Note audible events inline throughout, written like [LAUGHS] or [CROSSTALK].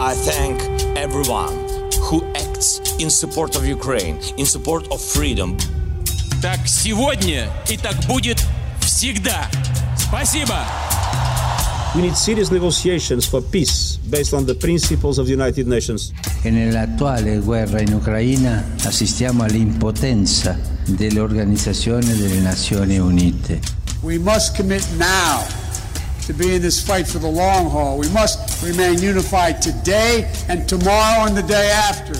I thank everyone who acts in support of Ukraine, in support of freedom. Так сегодня и так будет всегда. Спасибо. We need serious negotiations for peace based on the principles of the United Nations. E nell'attuale guerra in Ucraina assistiamo all'impotenza dell'Organizzazione delle Nazioni Unite. We must commit now to be in this fight for the long haul. We must remain unified today and tomorrow and the day after.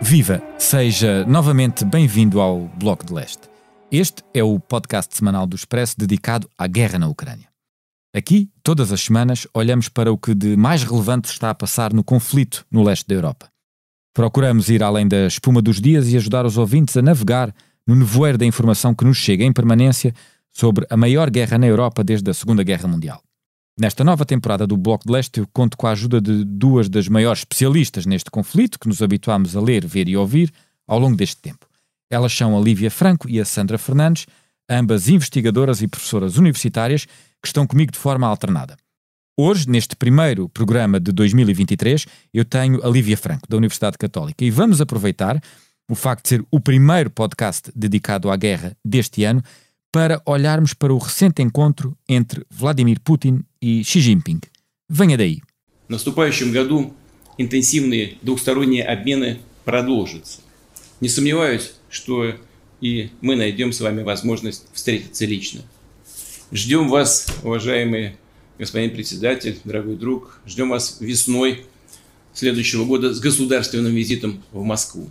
Viva! Seja novamente bem-vindo ao Bloco de Leste. Este é o podcast semanal do Expresso dedicado à guerra na Ucrânia. Aqui, todas as semanas, olhamos para o que de mais relevante está a passar no conflito no leste da Europa. Procuramos ir além da espuma dos dias e ajudar os ouvintes a navegar no nevoeiro da informação que nos chega em permanência sobre a maior guerra na Europa desde a Segunda Guerra Mundial. Nesta nova temporada do Bloco de Leste, eu conto com a ajuda de duas das maiores especialistas neste conflito que nos habituámos a ler, ver e ouvir ao longo deste tempo. Elas são a Lívia Franco e a Sandra Fernandes, ambas investigadoras e professoras universitárias que estão comigo de forma alternada. Hoje, neste primeiro programa de 2023, eu tenho a Lívia Franco, da Universidade Católica, e vamos aproveitar o facto de ser o primeiro podcast dedicado à guerra deste ano para olharmos para o recente encontro entre Vladimir Putin e Xi Jinping. Venha daí. В наступающем году интенсивные двухсторонние обмены продолжатся. Не сомневаюсь, что и мы найдем с вами возможность встретиться лично. Ждем вас, уважаемый господин председатель, дорогой друг, ждем вас весной следующего года с государственным визитом в Москву.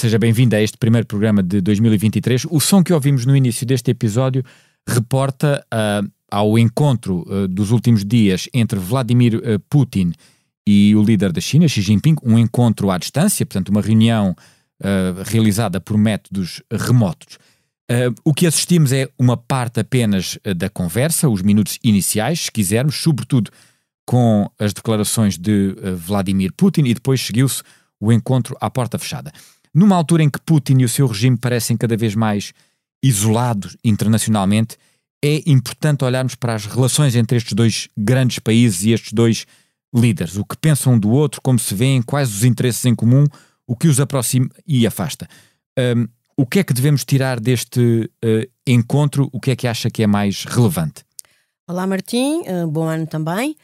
seja bem-vinda a este primeiro programa de 2023. O som que ouvimos no início deste episódio reporta uh, ao encontro uh, dos últimos dias entre Vladimir uh, Putin e o líder da China, Xi Jinping, um encontro à distância, portanto, uma reunião realizada por métodos remotos. o que assistimos é uma parte apenas da conversa, os minutos iniciais, se quisermos, sobretudo com as declarações de Vladimir Putin, e depois seguiu-se o encontro à porta fechada. Numa altura em que Putin e o seu regime parecem cada vez mais isolados internacionalmente, é importante olharmos para as relações entre estes dois grandes países e estes dois líderes, o que pensam um do outro, como se vêem, quais os interesses em comum, o que os aproxima e afasta. Um, o que é que devemos tirar deste uh, encontro? O que é que acha que é mais relevante? Olá, Martim, uh, bom ano também.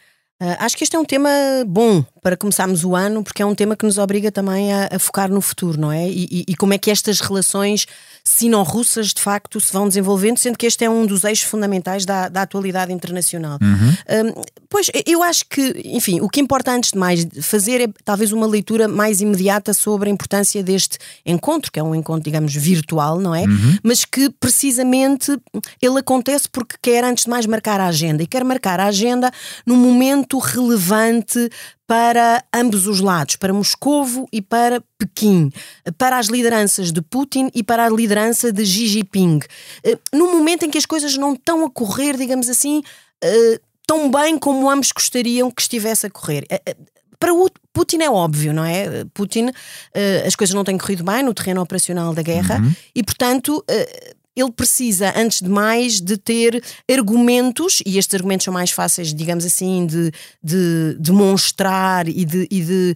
Uh, acho que este é um tema bom para começarmos o ano, porque é um tema que nos obriga também a, a focar no futuro, não é? E, e, e como é que estas relações sino-russas de facto se vão desenvolvendo, sendo que este é um dos eixos fundamentais da, da atualidade internacional. Uhum. Um, pois, eu acho que, enfim, o que importa antes de mais fazer é talvez uma leitura mais imediata sobre a importância deste encontro, que é um encontro, digamos, virtual, não é? Uhum. Mas que precisamente ele acontece porque quer antes de mais marcar a agenda e quer marcar a agenda num momento relevante para ambos os lados, para Moscovo e para Pequim, para as lideranças de Putin e para a liderança de Xi Jinping. Eh, num momento em que as coisas não estão a correr, digamos assim, eh, tão bem como ambos gostariam que estivesse a correr. Eh, para o Putin é óbvio, não é? Putin, as coisas não têm corrido bem no terreno operacional da guerra Uhum. e, portanto, ele precisa, antes de mais, de ter argumentos, e estes argumentos são mais fáceis, digamos assim, de, de demonstrar e de, e de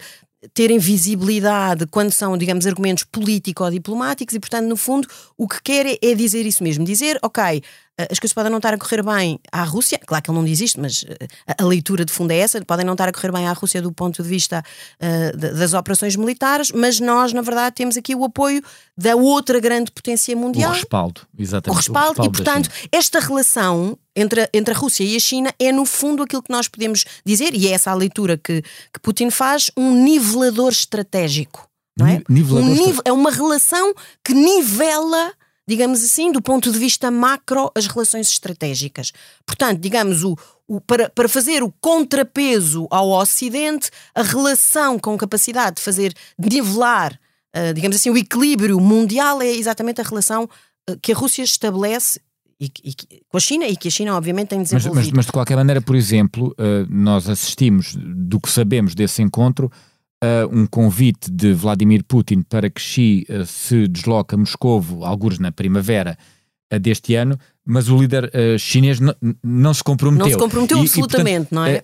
terem visibilidade quando são, digamos, argumentos político-diplomáticos e, portanto, no fundo, o que quer é, é dizer isso mesmo. Dizer, ok, as coisas podem não estar a correr bem à Rússia, claro que ele não diz isto, mas a, a leitura de fundo é essa, podem não estar a correr bem à Rússia do ponto de vista uh, das operações militares, mas nós, na verdade, temos aqui o apoio da outra grande potência mundial. O respaldo, exatamente. O respaldo, o respaldo e, portanto, esta relação entre a, entre a Rússia e a China é, no fundo, aquilo que nós podemos dizer, e é essa a leitura que, que Putin faz, um nivelador estratégico. Não é? Nivelador um é uma relação que nivela digamos assim, do ponto de vista macro, as relações estratégicas. Portanto, digamos, o, o, para, para fazer o contrapeso ao Ocidente, a relação com capacidade de fazer, de nivelar, uh, digamos assim, o equilíbrio mundial é exatamente a relação uh, que a Rússia estabelece e, e, com a China e que a China obviamente tem desenvolvido. Mas, mas, mas de qualquer maneira, por exemplo, uh, nós assistimos, do que sabemos desse encontro, a um convite de Vladimir Putin para que Xi uh, se desloque a Moscovo, alguns na primavera uh, deste ano, mas o líder chinês não se comprometeu. Não se comprometeu e, absolutamente, e, portanto, não é?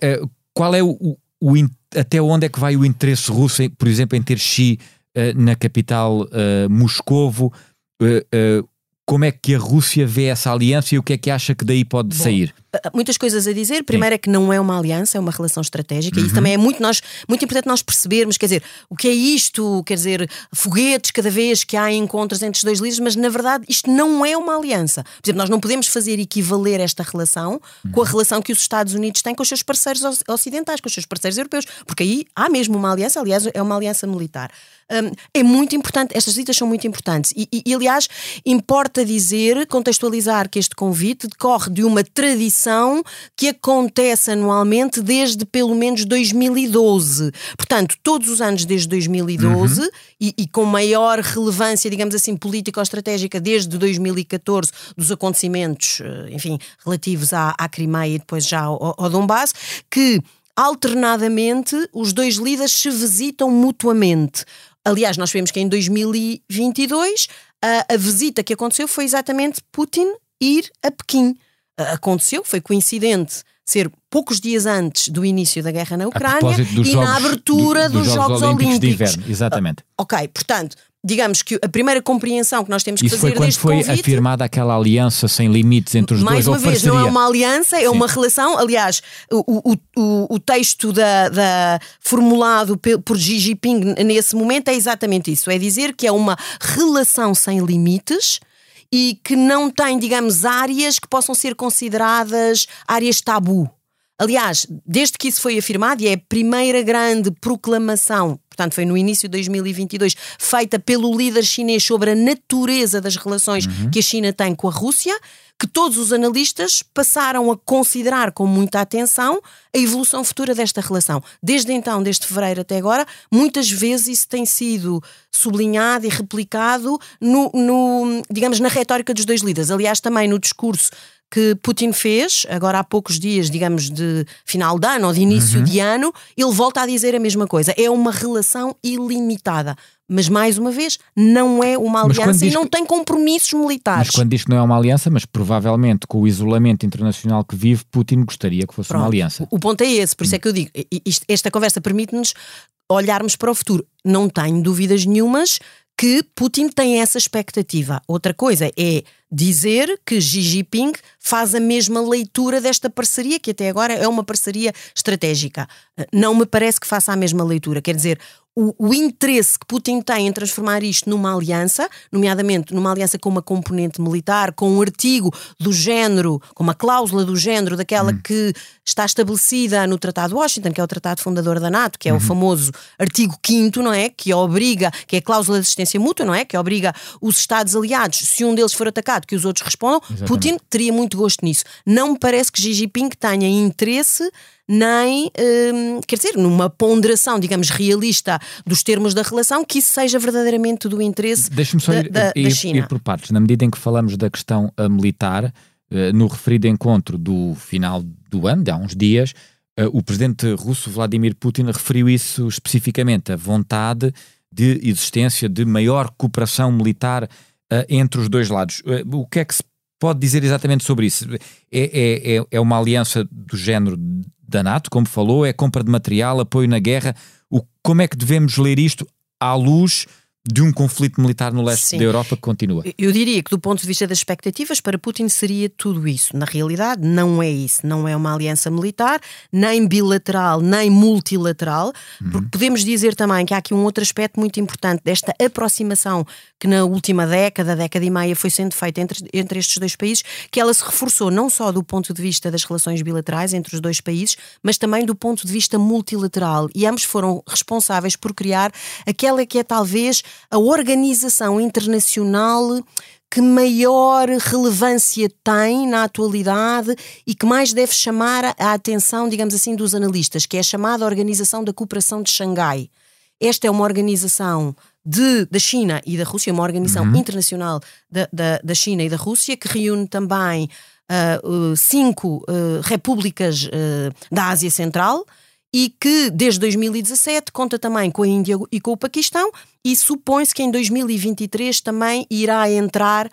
qual é o, o, até onde é que vai o interesse russo, em, por exemplo, em ter Xi na capital Moscovo? Como é que a Rússia vê essa aliança e o que é que acha que daí pode Bom, sair? Muitas coisas a dizer. Primeiro Sim. é que não é uma aliança, é uma relação estratégica. Uhum. E isso também é muito, nós, muito importante nós percebermos, quer dizer, o que é isto, quer dizer, foguetes cada vez que há encontros entre os dois líderes, mas na verdade isto não é uma aliança. Por exemplo, nós não podemos fazer equivaler esta relação uhum. com a relação que os Estados Unidos têm com os seus parceiros ocidentais, com os seus parceiros europeus, porque aí há mesmo uma aliança, aliás, é uma aliança militar. Um, é muito importante, estas visitas são muito importantes. E, e, aliás, importa dizer, contextualizar que este convite decorre de uma tradição que acontece anualmente desde pelo menos 2012. Portanto, todos os anos desde 2012 uhum. e, e, com maior relevância, digamos assim, político-estratégica desde 2014, dos acontecimentos, eh, enfim, relativos à, à Crimeia e depois já ao, ao Donbass, que alternadamente os dois líderes se visitam mutuamente. Aliás, nós vemos que em 2022 a, a visita que aconteceu foi exatamente Putin ir a Pequim. Aconteceu, foi coincidente ser poucos dias antes do início da guerra na Ucrânia e jogos, na abertura do, dos, dos, Jogos, Jogos Olímpicos. de Inverno, exatamente. Uh, ok, portanto, digamos que a primeira compreensão que nós temos que Isso fazer foi quando deste foi convite, afirmada aquela aliança sem limites entre os mais dois. uma vez, parceria. não é uma aliança, é Sim. uma relação. Aliás, o, o, o, o texto da, da, formulado por Xi Jinping nesse momento é exatamente isso: é dizer que é uma relação sem limites e que não tem, digamos, áreas que possam ser consideradas áreas tabu. Aliás, desde que isso foi afirmado, e é a primeira grande proclamação, portanto, foi no início de 2022, feita pelo líder chinês sobre a natureza das relações uhum. que a China tem com a Rússia, que todos os analistas passaram a considerar com muita atenção a evolução futura desta relação. Desde então, desde fevereiro até agora, muitas vezes isso tem sido sublinhado e replicado no, no digamos, na retórica dos dois líderes. Aliás, também no discurso que Putin fez, agora há poucos dias, digamos, de final de ano ou de início uhum. de ano, ele volta a dizer a mesma coisa. É uma relação ilimitada. Mas, mais uma vez, não é uma aliança e não que... tem compromissos militares. Mas quando diz que não é uma aliança, mas provavelmente com o isolamento internacional que vive, Putin gostaria que fosse Pronto. uma aliança. O ponto é esse, por isso é que eu digo, esta conversa permite-nos olharmos para o futuro. Não tenho dúvidas nenhumas que Putin tem essa expectativa. Outra coisa é dizer que Xi Jinping faz a mesma leitura desta parceria, que até agora é uma parceria estratégica. Não me parece que faça a mesma leitura. Quer dizer, o, o, interesse que Putin tem em transformar isto numa aliança, nomeadamente numa aliança com uma componente militar, com um artigo do género, com uma cláusula do género daquela hum. que está estabelecida no Tratado de Washington, que é o tratado fundador da NATO, que é uhum. o famoso artigo 5 não é? Que obriga, que é a cláusula de assistência mútua, não é? Que obriga os Estados aliados, se um deles for atacado, que os outros respondam. Exatamente. Putin teria muito gosto nisso. Não me parece que Xi Jinping tenha interesse nem, hum, quer dizer, numa ponderação, digamos, realista dos termos da relação, que isso seja verdadeiramente do interesse Deixa-me só da, ir, da, ir, da China. ir por partes. Na medida em que falamos da questão uh, militar, uh, no referido encontro do final do ano, de há uns dias, o presidente russo Vladimir Putin referiu isso especificamente, a vontade de existência de maior cooperação militar entre os dois lados. o que é que se pode dizer exatamente sobre isso? É, é, é, é uma aliança do género da NATO, como falou, é compra de material, apoio na guerra. O, como é que devemos ler isto à luz de um conflito militar no leste Sim. da Europa que continua. Eu diria que, do ponto de vista das expectativas, para Putin seria tudo isso. Na realidade, não é isso. Não é uma aliança militar, nem bilateral, nem multilateral, uhum. porque podemos dizer também que há aqui um outro aspecto muito importante desta aproximação que na última década, década e meia, foi sendo feita entre, entre estes dois países, que ela se reforçou não só do ponto de vista das relações bilaterais entre os dois países, mas também do ponto de vista multilateral. E ambos foram responsáveis por criar aquela que é talvez a organização internacional que maior relevância tem na atualidade e que mais deve chamar a atenção, digamos assim, dos analistas, que é a chamada Organização da Cooperação de Xangai. Esta é uma organização de, da China e da Rússia, uma organização uhum. internacional da, da, da, China e da Rússia, que reúne também uh, cinco uh, repúblicas da Ásia Central e que desde 2017 conta também com a Índia e com o Paquistão e supõe-se que em 2023 também irá entrar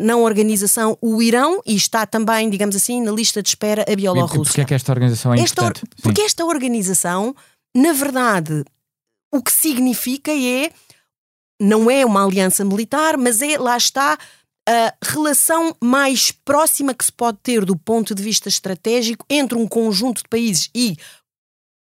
na organização o Irão e está também, digamos assim, na lista de espera a Bielorrússia. Porquê é que esta organização é esta, importante? Porque esta organização, na verdade, o que significa é não é uma aliança militar, mas é, lá está, a relação mais próxima que se pode ter do ponto de vista estratégico entre um conjunto de países e,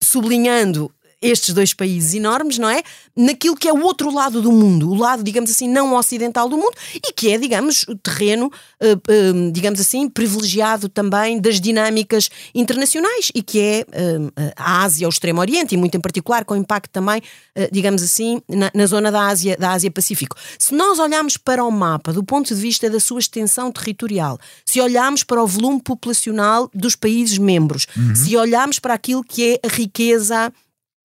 sublinhando estes dois países enormes, não é? Naquilo que é o outro lado do mundo, o lado, digamos assim, não ocidental do mundo e que é, digamos, o terreno, uh, uh, digamos assim, privilegiado também das dinâmicas internacionais e que é uh, a Ásia, o Extremo Oriente e muito em particular com impacto também, digamos assim, na, na, zona da Ásia, da Ásia Pacífico. Se nós olharmos para o mapa do ponto de vista da sua extensão territorial, se olharmos para o volume populacional dos países membros, uhum. se olharmos para aquilo que é a riqueza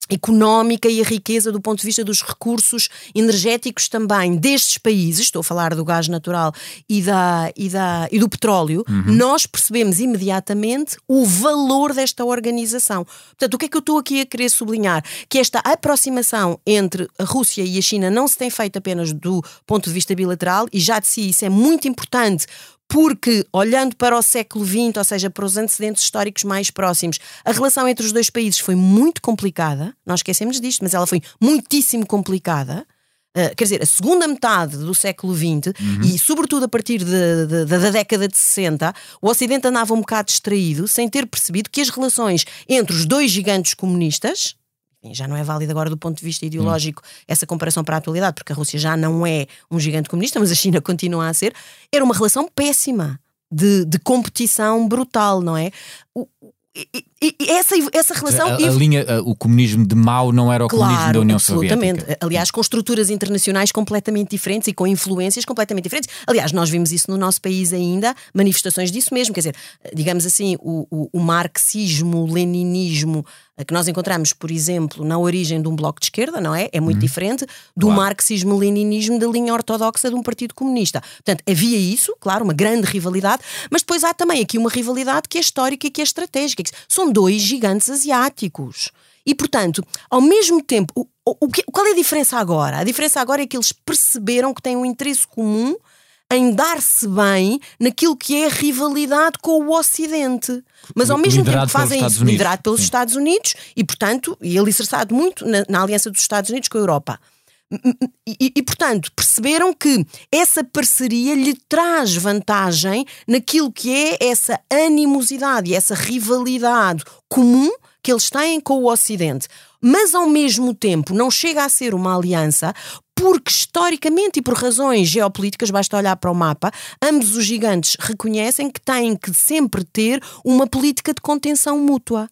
económica e a riqueza do ponto de vista dos recursos energéticos também destes países, estou a falar do gás natural e, da, e, da, e do petróleo, uhum. nós percebemos imediatamente o valor desta organização. Portanto, o que é que eu estou aqui a querer sublinhar? Que esta aproximação entre a Rússia e a China não se tem feito apenas do ponto de vista bilateral, e já de si isso é muito importante porque, olhando para o século XX, ou seja, para os antecedentes históricos mais próximos, a relação entre os dois países foi muito complicada, nós esquecemos disto, mas ela foi muitíssimo complicada. Uh, quer dizer, a segunda metade do século XX uhum. e, sobretudo, a partir de, de, de, da década de 60, o Ocidente andava um bocado distraído, sem ter percebido que as relações entre os dois gigantes comunistas, já não é válido agora do ponto de vista ideológico hum. essa comparação para a atualidade, porque a Rússia já não é um gigante comunista, mas a China continua a ser, era uma relação péssima. De, de competição brutal, não é? O, e, e, essa, essa relação. A, a linha, a, o comunismo de Mao não era o claro, comunismo da União absolutamente. Soviética. Aliás, com estruturas internacionais completamente diferentes e com influências completamente diferentes. Aliás, nós vimos isso no nosso país ainda, manifestações disso mesmo. Quer dizer, digamos assim, o, o, o marxismo, o leninismo que nós encontramos, por exemplo, na origem de um bloco de esquerda, não é? É muito hum. diferente do claro. marxismo-leninismo da linha ortodoxa de um partido comunista. Portanto, havia isso, claro, uma grande rivalidade, mas depois há também aqui uma rivalidade que é histórica e que é estratégica. São dois gigantes asiáticos. E, portanto, ao mesmo tempo, o, o, qual é a diferença agora? A diferença agora é que eles perceberam que têm um interesse comum em dar-se bem naquilo que é a rivalidade com o Ocidente. Mas ao mesmo tempo que fazem isso, liderado pelos Sim. Estados Unidos e, portanto, e alicerçado muito na, na aliança dos Estados Unidos com a Europa. E, e, portanto, perceberam que essa parceria lhe traz vantagem naquilo que é essa animosidade essa rivalidade comum que eles têm com o Ocidente. Mas, ao mesmo tempo, não chega a ser uma aliança porque historicamente e por razões geopolíticas, basta olhar para o mapa, ambos os gigantes reconhecem que têm que sempre ter uma política de contenção mútua.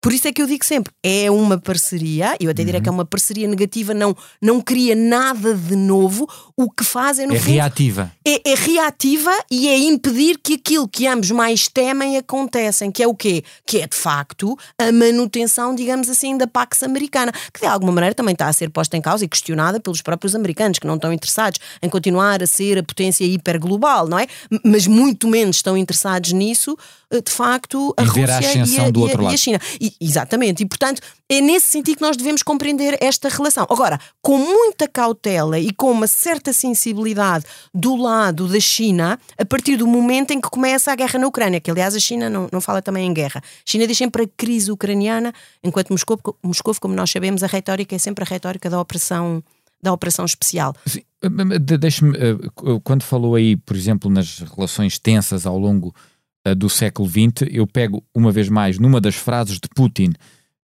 Por isso é que eu digo sempre, é uma parceria, eu até diria uhum. que é uma parceria negativa, não, não cria nada de novo, o que faz é no É fundo, reativa. É, é, reativa e é impedir que aquilo que ambos mais temem acontecem, que é o quê? Que é de facto a manutenção, digamos assim, da Pax americana, que de alguma maneira também está a ser posta em causa e questionada pelos próprios americanos, que não estão interessados em continuar a ser a potência hiperglobal, não é? Mas muito menos estão interessados nisso de facto, a e Rússia a e, a, e, a, e a China. E, exatamente. E, portanto, é nesse sentido que nós devemos compreender esta relação. Agora, com muita cautela e com uma certa sensibilidade do lado da China, a partir do momento em que começa a guerra na Ucrânia, que aliás a China não, não fala também em guerra. A China diz sempre a crise ucraniana, enquanto Moscou, Moscou, como nós sabemos, a retórica é sempre a retórica da operação da operação especial. Deixe-me, eh, quando falou aí, por exemplo, nas relações tensas ao longo do século XX, eu pego uma vez mais numa das frases de Putin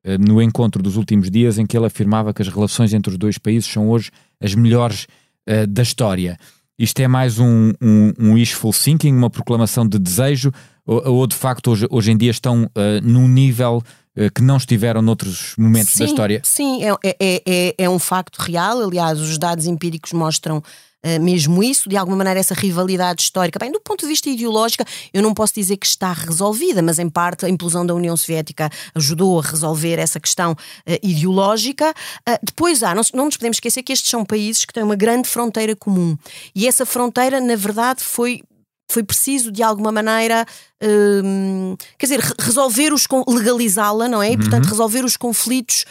uh, no encontro dos últimos dias, em que ele afirmava que as relações entre os dois países são hoje as melhores uh, da história. Isto é mais um, um, um wishful thinking, uma proclamação de desejo, ou, ou de facto hoje, hoje em dia estão num nível que não estiveram noutros momentos sim, da história? Sim, é, é, é, é um facto real. Aliás, os dados empíricos mostram uh, mesmo isso, de alguma maneira, essa rivalidade histórica. Bem, do ponto de vista ideológico, eu não posso dizer que está resolvida, mas em parte a implosão da União Soviética ajudou a resolver essa questão uh, ideológica. Uh, depois há, não, não nos podemos esquecer que estes são países que têm uma grande fronteira comum e essa fronteira, na verdade, foi foi preciso de alguma maneira hum, quer dizer, resolver os legalizá-la, não é? E portanto uhum. resolver os conflitos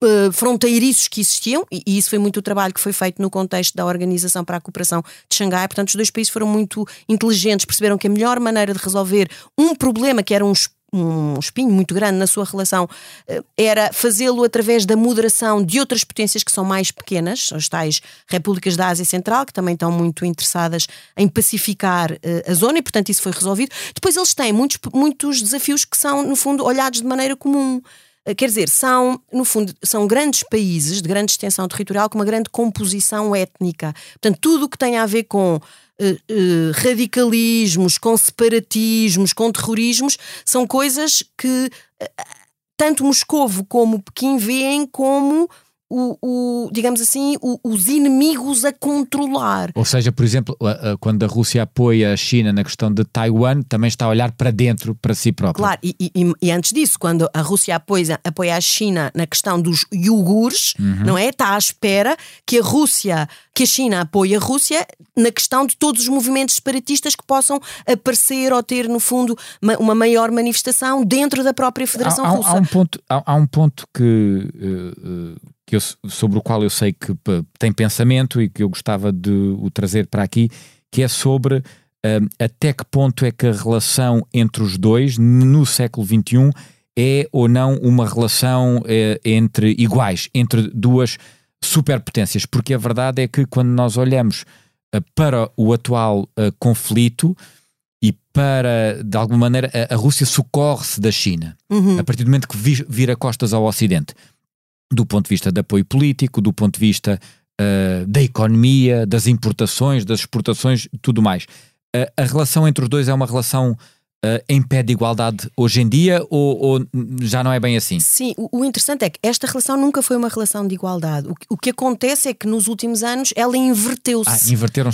Uh, fronteiriços que existiam, e, e, isso foi muito o trabalho que foi feito no contexto da Organização para a Cooperação de Xangai. Portanto, os dois países foram muito inteligentes, perceberam que a melhor maneira de resolver um problema que era um um espinho muito grande na sua relação uh, era fazê-lo através da moderação de outras potências que são mais pequenas, as tais repúblicas da Ásia Central, que também estão muito interessadas em pacificar uh, a zona, e portanto isso foi resolvido. Depois eles têm muitos, muitos desafios que são, no fundo, olhados de maneira comum. Eh, quer dizer, são, no fundo, são grandes países de grande extensão territorial com uma grande composição étnica. Portanto, tudo o que tem a ver com uh, uh, radicalismos, com separatismos, com terrorismos, são coisas que uh, tanto Moscovo como Pequim veem como o, o, digamos assim, o, os inimigos a controlar. Ou seja, por exemplo, quando a Rússia apoia a China na questão de Taiwan, também está a olhar para dentro, para si própria. Claro, e, e, e antes disso, quando a Rússia apoia, apoia a China na questão dos iogures, uhum. não é? Está à espera que a Rússia, que a China apoie a Rússia na questão de todos os movimentos separatistas que possam aparecer ou ter, no fundo, uma maior manifestação dentro da própria Federação há, Russa. Há um ponto, há, há um ponto que. Uh, uh que eu, sobre o qual eu sei que tem pensamento e que eu gostava de o trazer para aqui, que é sobre uh, até que ponto é que a relação entre os dois no século XXI é ou não uma relação uh, entre iguais, entre duas superpotências, porque a verdade é que quando nós olhamos uh, para o atual conflito e para, de alguma maneira, a, a Rússia socorre-se da China, uhum. a partir do momento que vira costas ao Ocidente do ponto de vista de apoio político, do ponto de vista uh, da economia, das importações, das exportações, tudo mais. Uh, a relação entre os dois é uma relação uh, em pé de igualdade hoje em dia ou, ou já não é bem assim? Sim, o, o, interessante é que esta relação nunca foi uma relação de igualdade. O, o que acontece é que nos últimos anos ela inverteu-se. Ah, inverteram,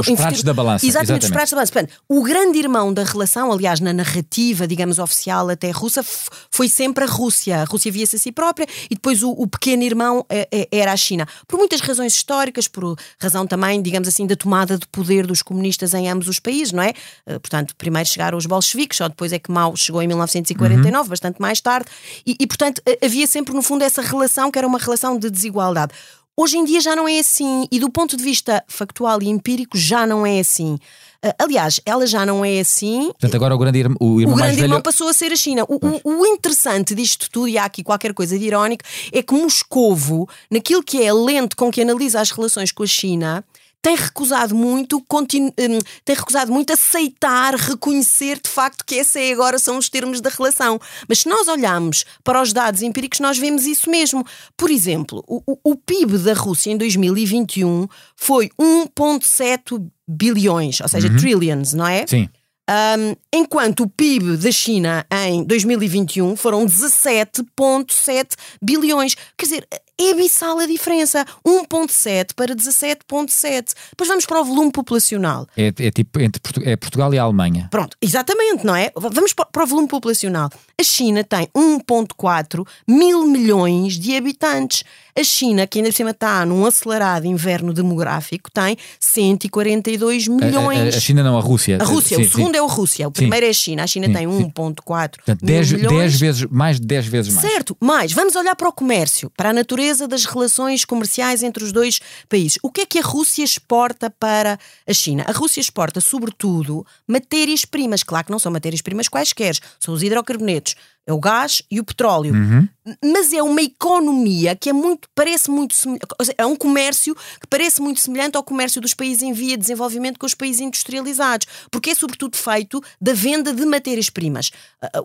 os pratos da balança. Exatamente, exatamente, os pratos da balança. Portanto, o grande irmão da relação, aliás, na narrativa, digamos, oficial até russa, foi sempre a Rússia. A Rússia via-se a si própria e depois o, o pequeno irmão é, é, era a China. Por muitas razões históricas, por razão também, digamos assim, da tomada de poder dos comunistas em ambos os países, não é? Portanto, primeiro chegaram os bolcheviques bolcheviques, só depois é que Mao chegou em 1949, uhum. bastante mais tarde, e, e portanto havia sempre no fundo essa relação que era uma relação de desigualdade. Hoje em dia já não é assim, e do ponto de vista factual e empírico já não é assim. Uh, aliás, ela já não é assim. Portanto, agora o grande, irmão, o irmão, o grande irmão velho... passou a ser a China. O, o, o, interessante disto tudo, e há aqui qualquer coisa de irónico, é que Moscovo, naquilo que é a lente com que analisa as relações com a China, tem recusado muito, continu, hum, tem recusado muito aceitar, reconhecer de facto que esse é agora são os termos da relação. Mas se nós olharmos para os dados empíricos, nós vemos isso mesmo. Por exemplo, o, o PIB da Rússia em 2021 foi 1,7 bilhões, ou seja, uhum. trillions, não é? Sim. Um, enquanto o PIB da China em 2021 foram 17,7 bilhões. Quer dizer, é abissal a diferença. 1,7 para 17,7. Depois vamos para o volume populacional. É, é tipo entre é Portugal e a Alemanha. Pronto, exatamente, não é? Vamos para o volume populacional. A China tem 1,4 mil milhões de habitantes. A China, que ainda por cima está num acelerado inverno demográfico, tem 142 milhões. A, a, a China não, a Rússia. A Rússia, sim, o segundo sim. é a Rússia, o primeiro sim. é a China. A China tem 1,4 milhões. 10 vezes, mais de 10 vezes mais. Certo, mais. Vamos olhar para o comércio, para a natureza das relações comerciais entre os dois países. O que é que a Rússia exporta para a China? A Rússia exporta, sobretudo, matérias-primas. Claro que não são matérias-primas quaisquer, são os hidrocarbonetos é o gás e o petróleo. Uhum. Mas é uma economia que é muito, parece muito é um comércio que parece muito semelhante ao comércio dos países em via de desenvolvimento com os países industrializados, porque é sobretudo feito da venda de matérias-primas.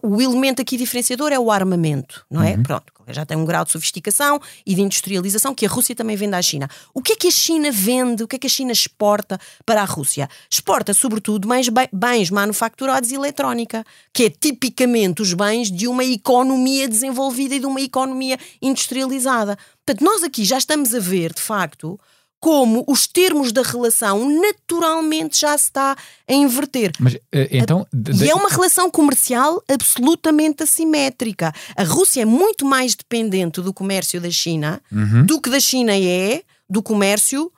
O elemento aqui diferenciador é o armamento, não é? Uhum. Pronto, já tem um grau de sofisticação e de industrialização que a Rússia também vende à China. O que é que a China vende? O que é que a China exporta para a Rússia? Exporta, sobretudo, bens, bens manufaturados e eletrónica, que é tipicamente os bens de uma economia desenvolvida e de uma economia industrializada. Portanto, nós aqui já estamos a ver, de facto, como os termos da relação naturalmente já se está a inverter. Mas eh, então. E é uma relação comercial absolutamente assimétrica. A Rússia é muito mais dependente do comércio da China Uhum. do que da China é do comércio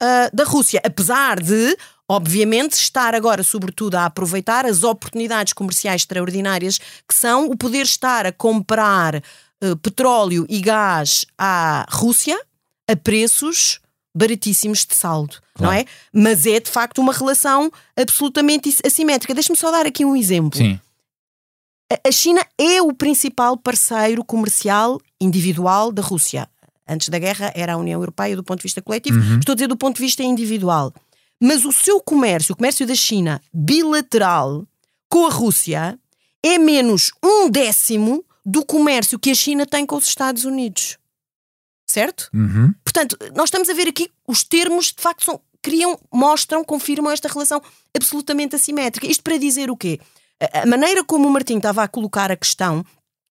ah, da Rússia. Apesar de, obviamente, estar agora, sobretudo, a aproveitar as oportunidades comerciais extraordinárias que são o poder estar a comprar eh, petróleo e gás à Rússia a preços baratíssimos de saldo, não Claro. é? Mas é de facto uma relação absolutamente assimétrica. Deixa-me só dar aqui um exemplo. Sim. A- China é o principal parceiro comercial individual da Rússia. Antes da guerra era a União Europeia do ponto de vista coletivo, estou a dizer do ponto de vista individual. Mas o seu comércio, o comércio da China bilateral com a Rússia, é menos um décimo do comércio que a China tem com os Estados Unidos. Certo? Uhum. Portanto, nós estamos a ver aqui os termos de facto são, criam, mostram, confirmam esta relação absolutamente assimétrica. Isto para dizer o quê? A- A maneira como o Martim estava a colocar a questão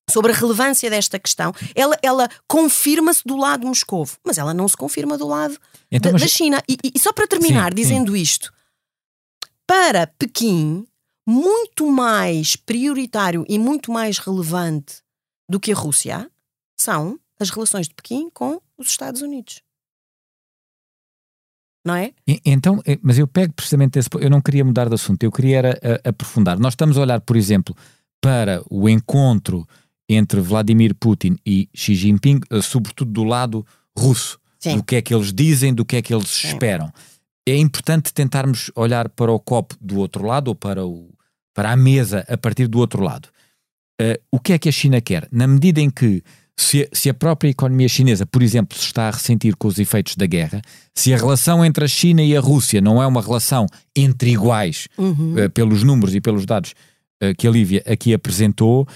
sobre a relevância desta questão, ela, ela confirma-se do lado de Moscovo, mas ela não se confirma do lado Então, da, mas- da China. E, e- só para terminar, Sim, dizendo isto, para Pequim, muito mais prioritário e muito mais relevante do que a Rússia são as relações de Pequim com os Estados Unidos. Não é? Então, eh, mas eu pego precisamente esse. Eu não queria mudar de assunto, eu queria era, a- aprofundar. Nós estamos a olhar, por exemplo, para o encontro entre Vladimir Putin e Xi Jinping, eh, sobretudo do lado russo, Sim. do que é que eles dizem, do que é que eles Sim. esperam. É importante tentarmos olhar para o copo do outro lado ou para, o, para a mesa a partir do outro lado. Eh, o que é que a China quer? Na medida em que se, a- se a própria economia chinesa, por exemplo, se está a ressentir com os efeitos da guerra, se a relação entre a China e a Rússia não é uma relação entre iguais, Uhum. eh, pelos números e pelos dados eh, que a Lívia aqui apresentou,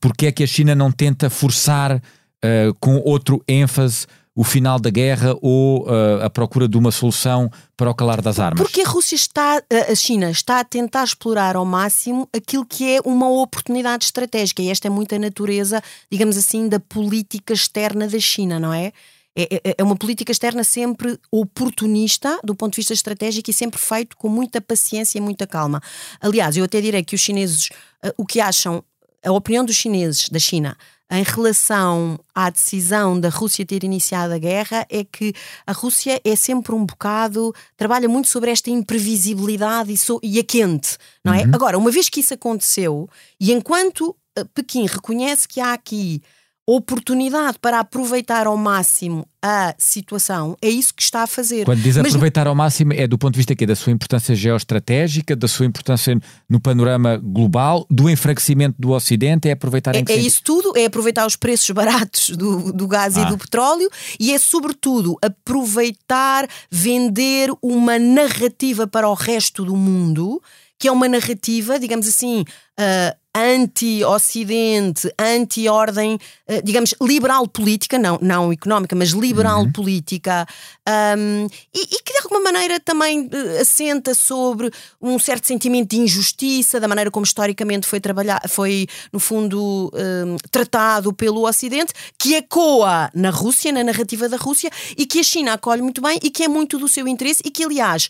porque é que a China não tenta forçar eh, com outro ênfase o final da guerra ou eh, a procura de uma solução para o calar das armas? Porque a Rússia está, a China está a tentar explorar ao máximo aquilo que é uma oportunidade estratégica. E esta é muito a natureza, digamos assim, da política externa da China, não é? É, é- é uma política externa sempre oportunista do ponto de vista estratégico e sempre feito com muita paciência e muita calma. Aliás, eu até direi que os chineses, eh, o que acham, a opinião dos chineses, da China, em relação à decisão da Rússia ter iniciado a guerra é que a Rússia é sempre um bocado, trabalha muito sobre esta imprevisibilidade e, so- e a quente, não é? Agora, uma vez que isso aconteceu, e enquanto eh, Pequim reconhece que há aqui oportunidade para aproveitar ao máximo a situação, é isso que está a fazer. Quando diz Mas aproveitar ao máximo, é do ponto de vista aqui da sua importância geoestratégica, da sua importância no panorama global, do enfraquecimento do Ocidente, é aproveitar em que É, é isso tudo, é aproveitar os preços baratos do, do gás Ah. e do petróleo e é, sobretudo, aproveitar, vender uma narrativa para o resto do mundo, que é uma narrativa, digamos assim, ah, anti-Ocidente, anti-ordem, ah, digamos, liberal política, não, não económica, mas liberal Uhum. política, ahm, e, e que de alguma maneira também eh, assenta sobre um certo sentimento de injustiça, da maneira como historicamente foi trabalhar, foi no fundo ahm, tratado pelo Ocidente, que ecoa na Rússia, na narrativa da Rússia, e que a China acolhe muito bem e que é muito do seu interesse e que, aliás,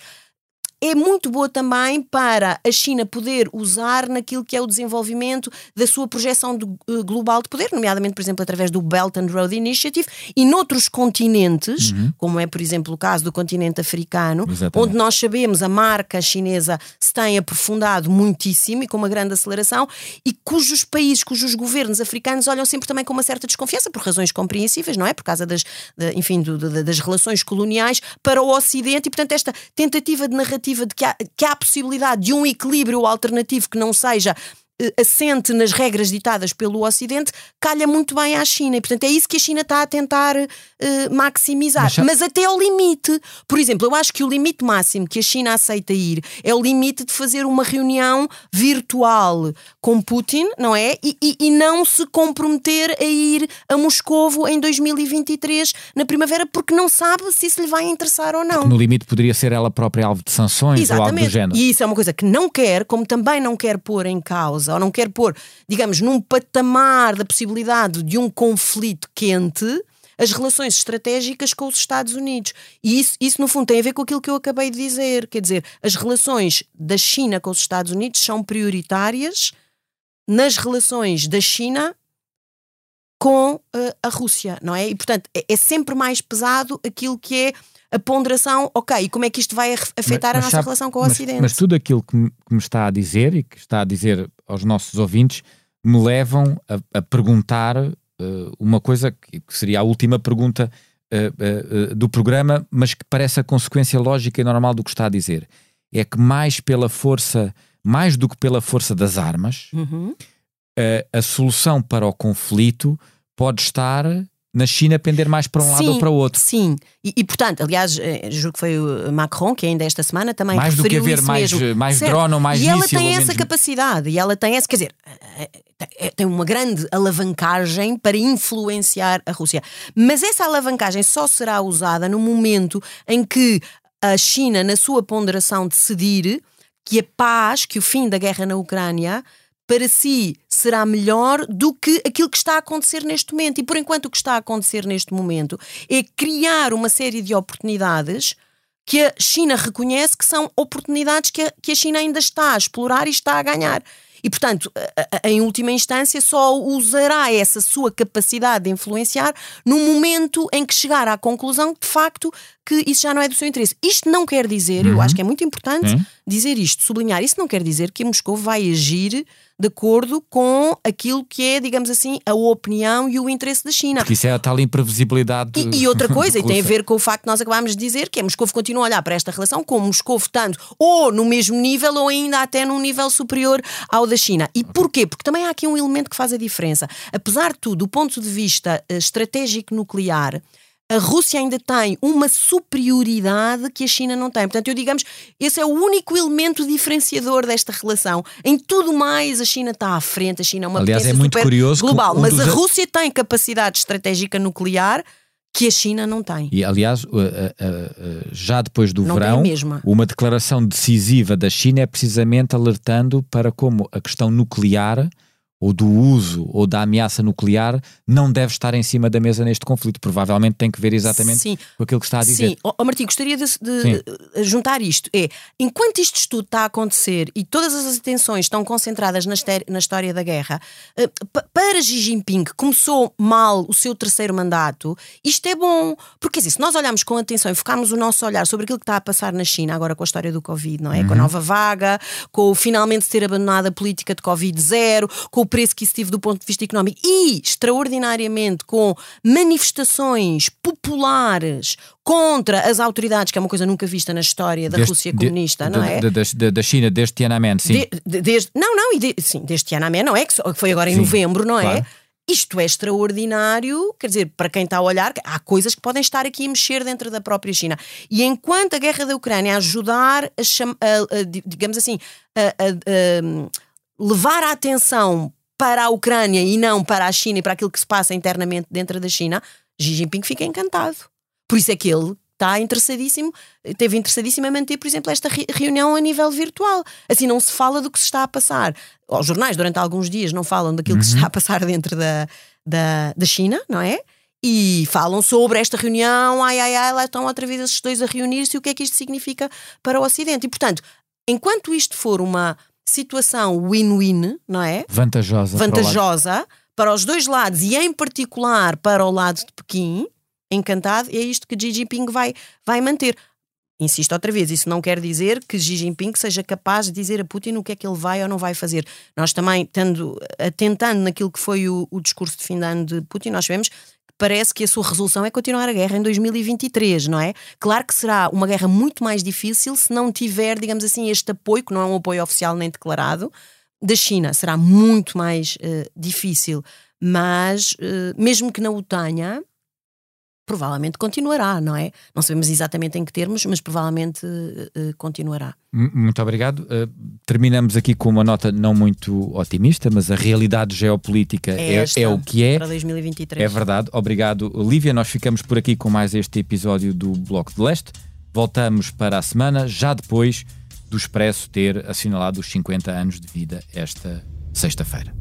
é muito boa também para a China poder usar naquilo que é o desenvolvimento da sua projeção do- eh, global de poder, nomeadamente, por exemplo, através do Belt and Road Initiative e noutros continentes, como é, por exemplo, o caso do continente africano, Exatamente. onde nós sabemos a marca chinesa se tem aprofundado muitíssimo e com uma grande aceleração e cujos países, cujos governos africanos olham sempre também com uma certa desconfiança, por razões compreensíveis, não é? Por causa das, da- enfim, do- da- das relações coloniais para o Ocidente e, portanto, esta tentativa de narrativa de que há, que há a possibilidade de um equilíbrio alternativo que não seja assente nas regras ditadas pelo Ocidente, calha muito bem à China. E, portanto, é isso que a China está a tentar eh, maximizar. Mas Mas até ao limite. Por exemplo, eu acho que o limite máximo que a China aceita ir é o limite de fazer uma reunião virtual com Putin, não é? E, e- e não se comprometer a ir a Moscovo em 2023, na primavera, porque não sabe se isso lhe vai interessar ou não. No limite poderia ser ela própria alvo de sanções ou algo do Exatamente. género. E isso é uma coisa que não quer, como também não quer pôr em causa, ou não quer pôr, digamos, num patamar da possibilidade de um conflito quente, as relações estratégicas com os Estados Unidos. E isso, isso, no fundo, tem a ver com aquilo que eu acabei de dizer. Quer dizer, as relações da China com os Estados Unidos são prioritárias nas relações da China com uh, a Rússia, não é? E, portanto, é, é sempre mais pesado aquilo que é a ponderação, ok, e como é que isto vai afetar mas, a nossa sabe, relação com o mas, Ocidente? Mas tudo aquilo que me, que me, está a dizer e que está a dizer aos nossos ouvintes me levam a, a perguntar uh, uma coisa que, seria a última pergunta uh, uh, do programa, mas que parece a consequência lógica e normal do que está a dizer. É que mais pela força, mais do que pela força das armas, uhum. a solução para o conflito pode estar na China pender mais para um sim, lado ou para o outro. Sim, e, e, portanto, aliás, eh, juro que foi o Macron que ainda esta semana também mais do que haver mais, mesmo. mais drone ou mais E ela tem essa capacidade, e ela tem essa, quer dizer, eh, eh, tem uma grande alavancagem para influenciar a Rússia. Mas essa alavancagem só será usada no momento em que a China, na sua ponderação, decidir que a paz, que o fim da guerra na Ucrânia para si será melhor do que aquilo que está a acontecer neste momento. E por enquanto o que está a acontecer neste momento é criar uma série de oportunidades que a China reconhece que são oportunidades que a, que a China ainda está a explorar e está a ganhar. E, portanto, em última instância, só usará essa sua capacidade de influenciar no momento em que chegar à conclusão de facto, que isso já não é do seu interesse. Isto não quer dizer, uhum. eu acho que é muito importante uhum. dizer isto, sublinhar, isso não quer dizer que Moscou vai agir de acordo com aquilo que é, digamos assim, a opinião e o interesse da China. Porque isso é a tal imprevisibilidade. E, e outra [LAUGHS] coisa, e tem a ver com o facto que nós acabámos de dizer, que é Moscou continua a olhar para esta relação como Moscou tanto ou no mesmo nível ou ainda até num nível superior ao da China. E porquê? Porque também há aqui um elemento que faz a diferença. Apesar de tudo, do ponto de vista uh, estratégico nuclear, a Rússia ainda tem uma superioridade que a China não tem. Portanto, eu digamos, esse é o único elemento diferenciador desta relação. Em tudo mais, a China está à frente, a China é uma Aliás, potência é muito curioso global, um mas a Rússia tem capacidade estratégica nuclear que a China não tem. E, aliás, já depois do não verão, uma declaração decisiva da China é precisamente alertando para como a questão nuclear ou do uso ou da ameaça nuclear não deve estar em cima da mesa neste conflito. Provavelmente tem que ver exatamente Sim. com aquilo que está a dizer. Sim, oh, Martim, gostaria de, de juntar isto. É, enquanto este estudo está a acontecer e todas as atenções estão concentradas na, na história da guerra, eh, para Xi Jinping, que começou mal o seu terceiro mandato, isto é bom. Porque assim, se nós olharmos com atenção e focarmos o nosso olhar sobre aquilo que está a passar na China, agora com a história do Covid, não é? Uhum. Com a nova vaga, com o finalmente ter abandonado a política de Covid zero, com o preço que isso teve do ponto de vista económico e, extraordinariamente, com manifestações populares contra as autoridades, que é uma coisa nunca vista na história da desde, Rússia comunista, de, não é? Da de, de, China, desde Tiananmen, sim. desde, não, não, e sim, desde Tiananmen, não é? Que foi agora em sim, novembro, não é? claro. é? Isto é extraordinário, quer dizer, para quem está a olhar, há coisas que podem estar aqui a mexer dentro da própria China. E enquanto a guerra da Ucrânia ajudar a, a, a digamos assim, a, a levar a atenção para a Ucrânia e não para a China e para aquilo que se passa internamente dentro da China, Xi Jinping fica encantado. Por isso é que ele está interessadíssimo, esteve interessadíssimo em manter, por exemplo, esta reunião a nível virtual. Assim não se fala do que se está a passar. Os jornais, durante alguns dias, não falam daquilo uhum. que se está a passar dentro da, da, da China, não é? E falam sobre esta reunião, ai ai ai, lá estão outra vez esses dois a reunir-se e o que é que isto significa para o Ocidente. E portanto, enquanto isto for uma situação win-win, não é? Vantajosa. Vantajosa para, para, os dois lados e, em particular, para o lado de Pequim, encantado, é isto que Xi Jinping vai, vai manter. Insisto outra vez, isso não quer dizer que Xi Jinping seja capaz de dizer a Putin o que é que ele vai ou não vai fazer. Nós também, tendo, atentando naquilo que foi o, o discurso de fim de ano de Putin, nós sabemos parece que a sua resolução é continuar a guerra em 2023, não é? Claro que será uma guerra muito mais difícil se não tiver, digamos assim, este apoio, que não é um apoio oficial nem declarado, da China. Será muito mais uh, difícil. Mas, uh, mesmo que não o tenha, provavelmente continuará, não é? Não sabemos exatamente em que termos, mas provavelmente uh, continuará. Muito obrigado. Uh, terminamos aqui com uma nota não muito otimista, mas a realidade geopolítica é, é, é, o que é. Para 2023. É verdade. Obrigado, Lívia. Nós ficamos por aqui com mais este episódio do Bloco de Leste. Voltamos para a semana, já depois do Expresso ter assinalado os 50 anos de vida esta sexta-feira.